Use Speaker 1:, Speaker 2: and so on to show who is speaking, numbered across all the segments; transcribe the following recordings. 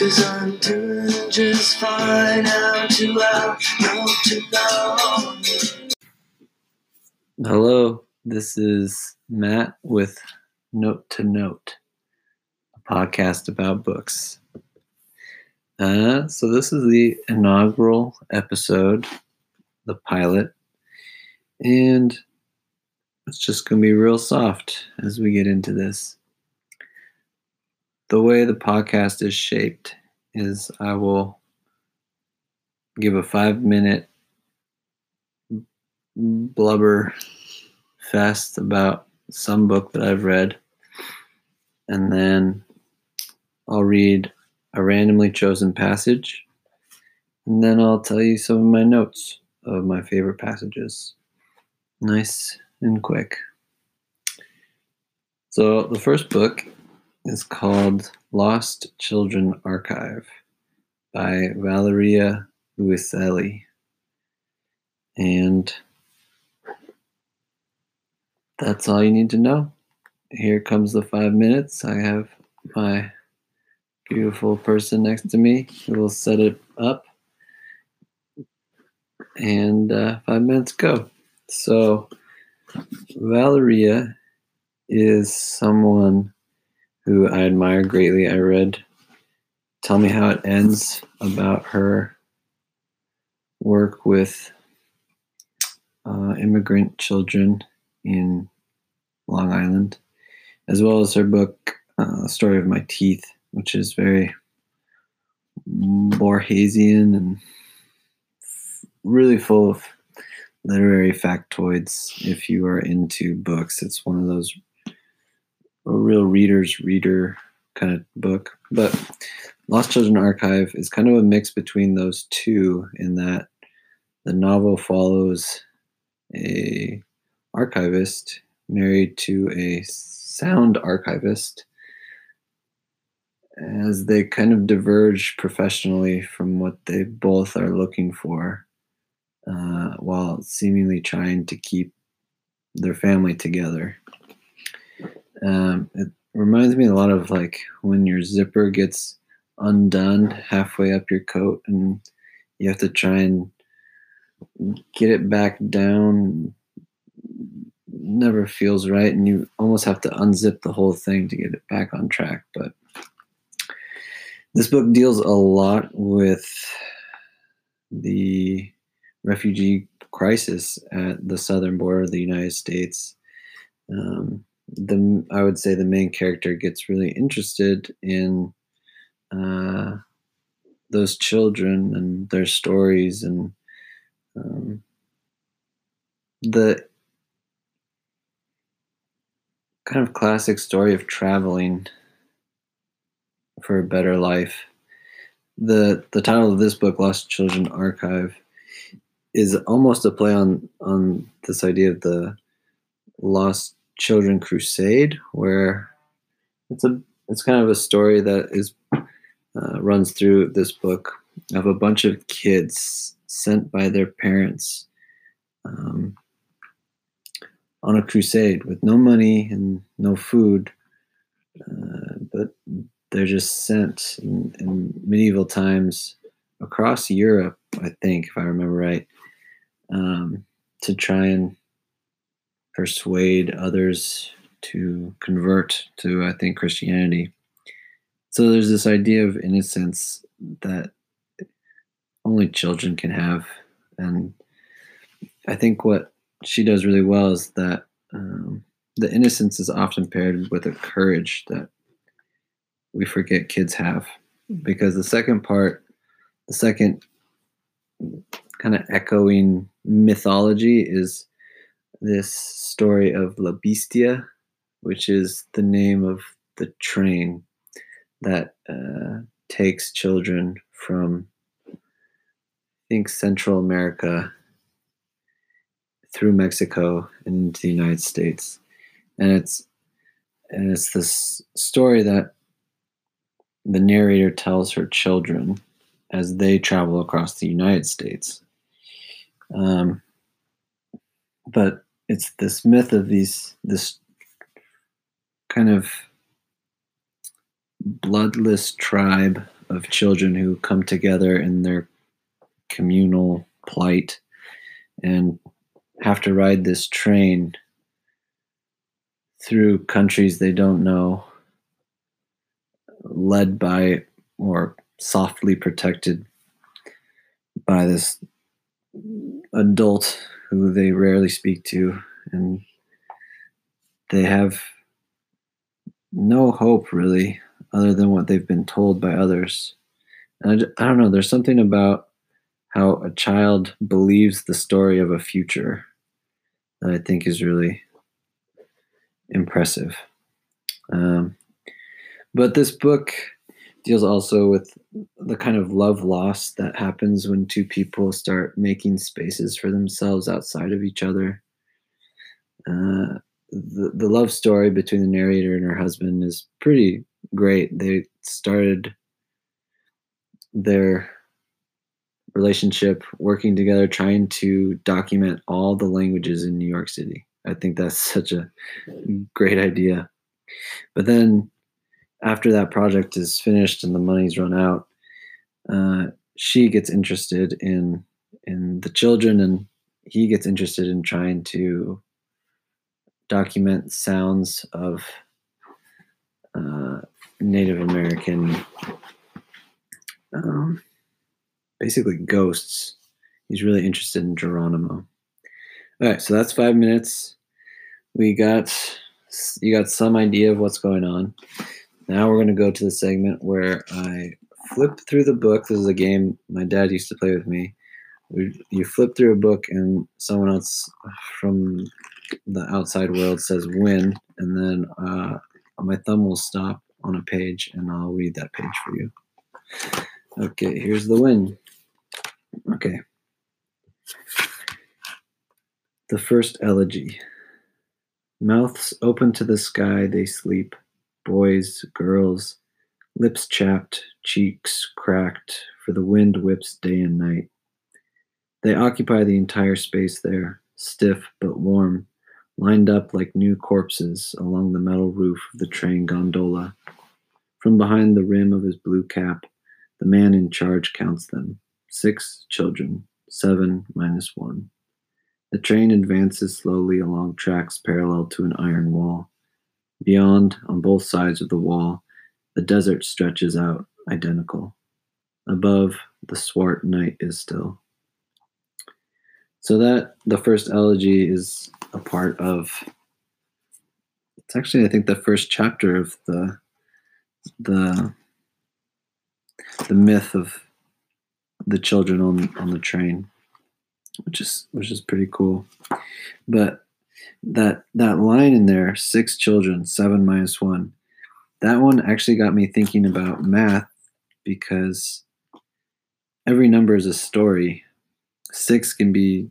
Speaker 1: Cause I'm doing just fine out to out, no to.
Speaker 2: Hello, this is Matt with Note to Note, a podcast about books. Uh, so, this is the inaugural episode, the pilot, and it's just going to be real soft as we get into this. The way the podcast is shaped is I will give a five minute blubber fest about some book that I've read, and then I'll read a randomly chosen passage, and then I'll tell you some of my notes of my favorite passages. Nice and quick. So, the first book is called Lost Children Archive by Valeria Luiselli. And that's all you need to know. Here comes the five minutes. I have my beautiful person next to me who will set it up. And uh, five minutes go. So, Valeria is someone who I admire greatly. I read Tell Me How It Ends about her work with uh, immigrant children in Long Island, as well as her book, uh, Story of My Teeth, which is very Borgesian and really full of literary factoids. If you are into books, it's one of those a real reader's reader kind of book. But Lost Children Archive is kind of a mix between those two in that the novel follows a archivist married to a sound archivist as they kind of diverge professionally from what they both are looking for uh, while seemingly trying to keep their family together. Um, it reminds me a lot of like when your zipper gets undone halfway up your coat and you have to try and get it back down. Never feels right and you almost have to unzip the whole thing to get it back on track but this book deals a lot with the refugee crisis at the southern border of the united states. Um, the i would say the main character gets really interested in uh, those children and their stories and um, the kind of classic story of traveling for a better life. The the title of this book, Lost Children Archive, is almost a play on on this idea of the Lost Children Crusade, where it's a it's kind of a story that is uh, runs through this book of a bunch of kids sent by their parents um, on a crusade with no money and no food, uh, but they're just sent in, in, medieval times across Europe, I think, if I remember right, um, to try and persuade others to convert to, I think, Christianity. So there's this idea of innocence that only children can have. And I think what she does really well is that um, the innocence is often paired with a courage that we forget kids have. Because the second part, the second kind of echoing mythology is this story of La Bestia, which is the name of the train that uh, takes children from, I think, Central America through Mexico and into the United States. And it's and it's this story that the narrator tells her children as they travel across the United States. Um, but it's this myth of these this kind of bloodless tribe of children who come together in their communal plight and have to ride this train through countries they don't know, led by or softly protected by this adult who they rarely speak to, and they have no hope really, other than what they've been told by others. And I, I don't know, there's something about how a child believes the story of a future that I think is really impressive. Um, but this book deals also with the kind of love loss that happens when two people start making spaces for themselves outside of each other. Uh, the, the love story between the narrator and her husband is pretty great. They started their relationship working together, trying to document all the languages in New York City. I think that's such a great idea. But then after that project is finished and the money's run out, uh, she gets interested in in the children, and he gets interested in trying to document sounds of uh, Native American, um, basically ghosts. He's really interested in Geronimo. All right, so that's five minutes. We got you got some idea of what's going on. Now we're going to go to the segment where I flip through the book. This is a game my dad used to play with me. You flip through a book, and someone else from the outside world says win, and then uh, my thumb will stop on a page, and I'll read that page for you. Okay, here's the win. Okay. The first elegy. Mouths open to the sky, they sleep boys, girls, lips chapped, cheeks cracked, for the wind whips day and night. They occupy the entire space there, stiff but warm, lined up like new corpses along the metal roof of the train gondola. From behind the rim of his blue cap, the man in charge counts them six children, seven minus one. The train advances slowly along tracks parallel to an iron wall. Beyond, on both sides of the wall, the desert stretches out, identical. Above, the swart night is still. So that the first elegy is a part of. It's actually, I think, the first chapter of the the the myth of the children on on the train, which is which is pretty cool. But that that line in there, six children, seven minus one, that one actually got me thinking about math because every number is a story. Six can be,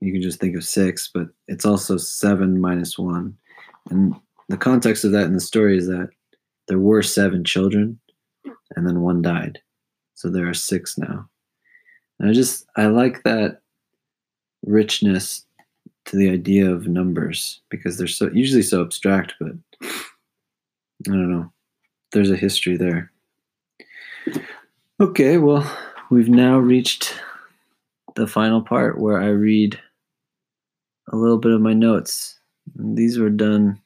Speaker 2: you can just think of six, but it's also seven minus one. And the context of that in the story is that there were seven children and then one died. So there are six now. And I just, I like that richness to the idea of numbers because they're so usually so abstract, but I don't know. There's a history there. Okay, well, we've now reached the final part where I read a little bit of my notes. These were done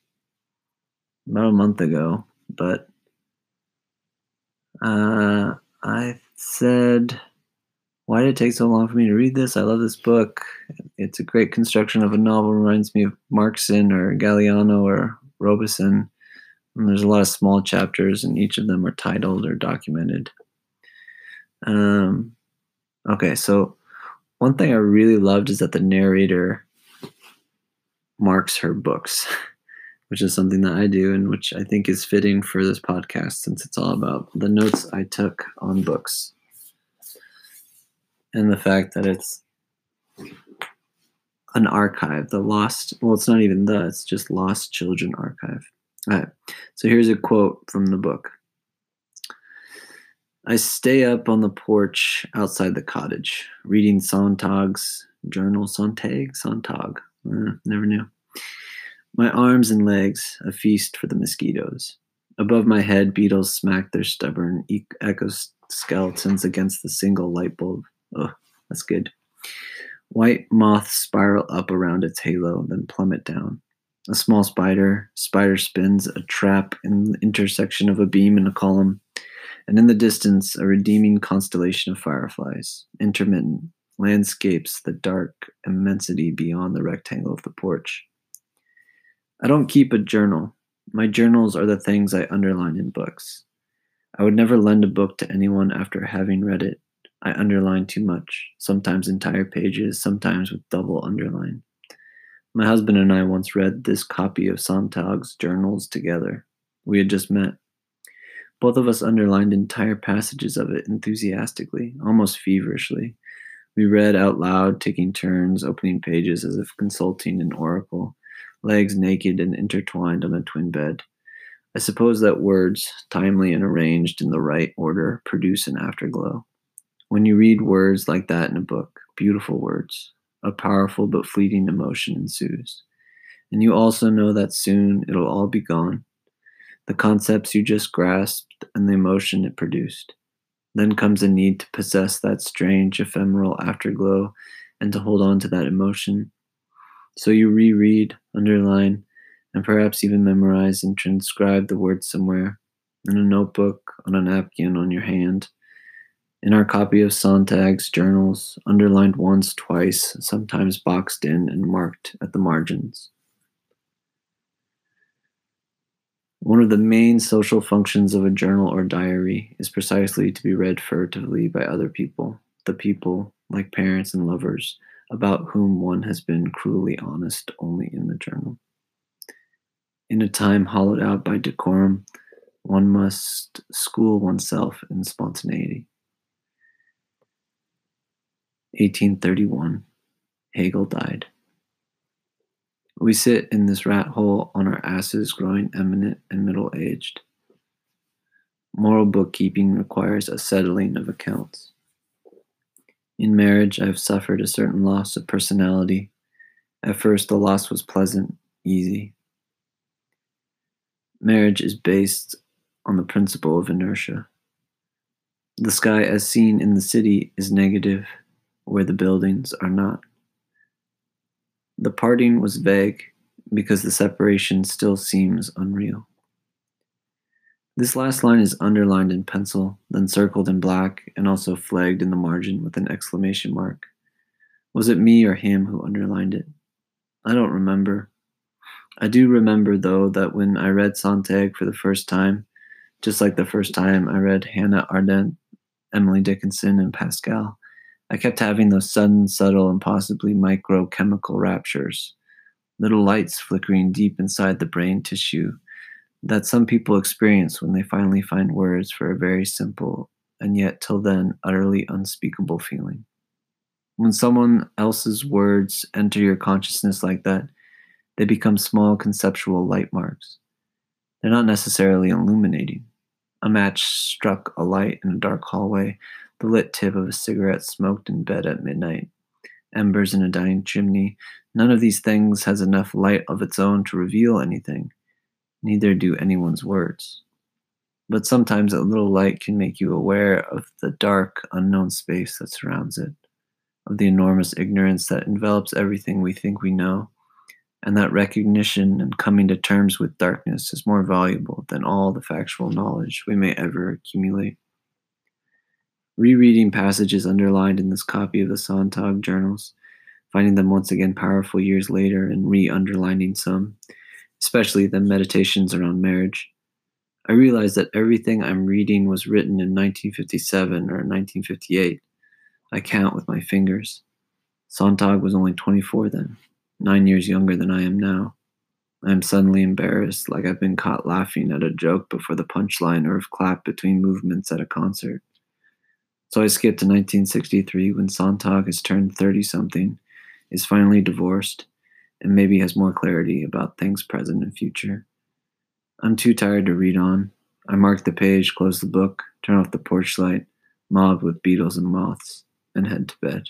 Speaker 2: about a month ago, but uh, I said why did it take so long for me to read this? I love this book. It's a great construction of a novel. Reminds me of Markson or Galeano or Robeson. And there's a lot of small chapters, and each of them are titled or documented. Um, okay, so one thing I really loved is that the narrator marks her books, which is something that I do and which I think is fitting for this podcast since it's all about the notes I took on books and the fact that it's an archive, the lost, well, it's not even the, it's just Lost Children Archive. All right, so here's a quote from the book. I stay up on the porch outside the cottage, reading Sontag's journal. Sontag? Sontag. Uh, never knew. My arms and legs, a feast for the mosquitoes. Above my head, beetles smack their stubborn exoskeletons against the single light bulb. Oh, that's good. White moths spiral up around its halo, then plummet down. A small spider, spider spins a trap in the intersection of a beam and a column, and in the distance, a redeeming constellation of fireflies, intermittent, landscapes the dark immensity beyond the rectangle of the porch. I don't keep a journal. My journals are the things I underline in books. I would never lend a book to anyone after having read it. I underline too much, sometimes entire pages, sometimes with double underline. My husband and I once read this copy of Sontag's journals together. We had just met. Both of us underlined entire passages of it enthusiastically, almost feverishly. We read out loud, taking turns, opening pages as if consulting an oracle, legs naked and intertwined on a twin bed. I suppose that words, timely and arranged in the right order, produce an afterglow. When you read words like that in a book, beautiful words, a powerful but fleeting emotion ensues. And you also know that soon it'll all be gone. The concepts you just grasped and the emotion it produced. Then comes a need to possess that strange ephemeral afterglow and to hold on to that emotion. So you reread, underline, and perhaps even memorize and transcribe the words somewhere in a notebook, on a napkin, on your hand. In our copy of Sontag's journals, underlined once, twice, sometimes boxed in and marked at the margins. One of the main social functions of a journal or diary is precisely to be read furtively by other people, the people, like parents and lovers, about whom one has been cruelly honest only in the journal. In a time hollowed out by decorum, one must school oneself in spontaneity. 1831, Hegel died. We sit in this rat hole on our asses, growing eminent and middle aged. Moral bookkeeping requires a settling of accounts. In marriage, I have suffered a certain loss of personality. At first, the loss was pleasant, easy. Marriage is based on the principle of inertia. The sky, as seen in the city, is negative, where the buildings are not. The parting was vague because the separation still seems unreal. This last line is underlined in pencil, then circled in black, and also flagged in the margin with an exclamation mark. Was it me or him who underlined it? I don't remember. I do remember, though, that when I read Sontag for the first time, just like the first time I read Hannah Arendt, Emily Dickinson, and Pascal, I kept having those sudden, subtle, and possibly microchemical raptures, little lights flickering deep inside the brain tissue that some people experience when they finally find words for a very simple and yet till then utterly unspeakable feeling. When someone else's words enter your consciousness like that, they become small conceptual light marks. They're not necessarily illuminating. A match struck a light in a dark hallway the lit tip of a cigarette smoked in bed at midnight, embers in a dying chimney. None of these things has enough light of its own to reveal anything, neither do anyone's words. But sometimes a little light can make you aware of the dark, unknown space that surrounds it, of the enormous ignorance that envelops everything we think we know, and that recognition and coming to terms with darkness is more valuable than all the factual knowledge we may ever accumulate. Rereading passages underlined in this copy of the Sontag journals, finding them once again powerful years later and re underlining some, especially the meditations around marriage, I realized that everything I'm reading was written in 1957 or 1958. I count with my fingers. Sontag was only 24 then, nine years younger than I am now. I am suddenly embarrassed, like I've been caught laughing at a joke before the punchline or have clapped between movements at a concert. So I skipped to 1963 when Sontag has turned 30 something, is finally divorced, and maybe has more clarity about things present and future. I'm too tired to read on. I mark the page, close the book, turn off the porch light, mob with beetles and moths, and head to bed.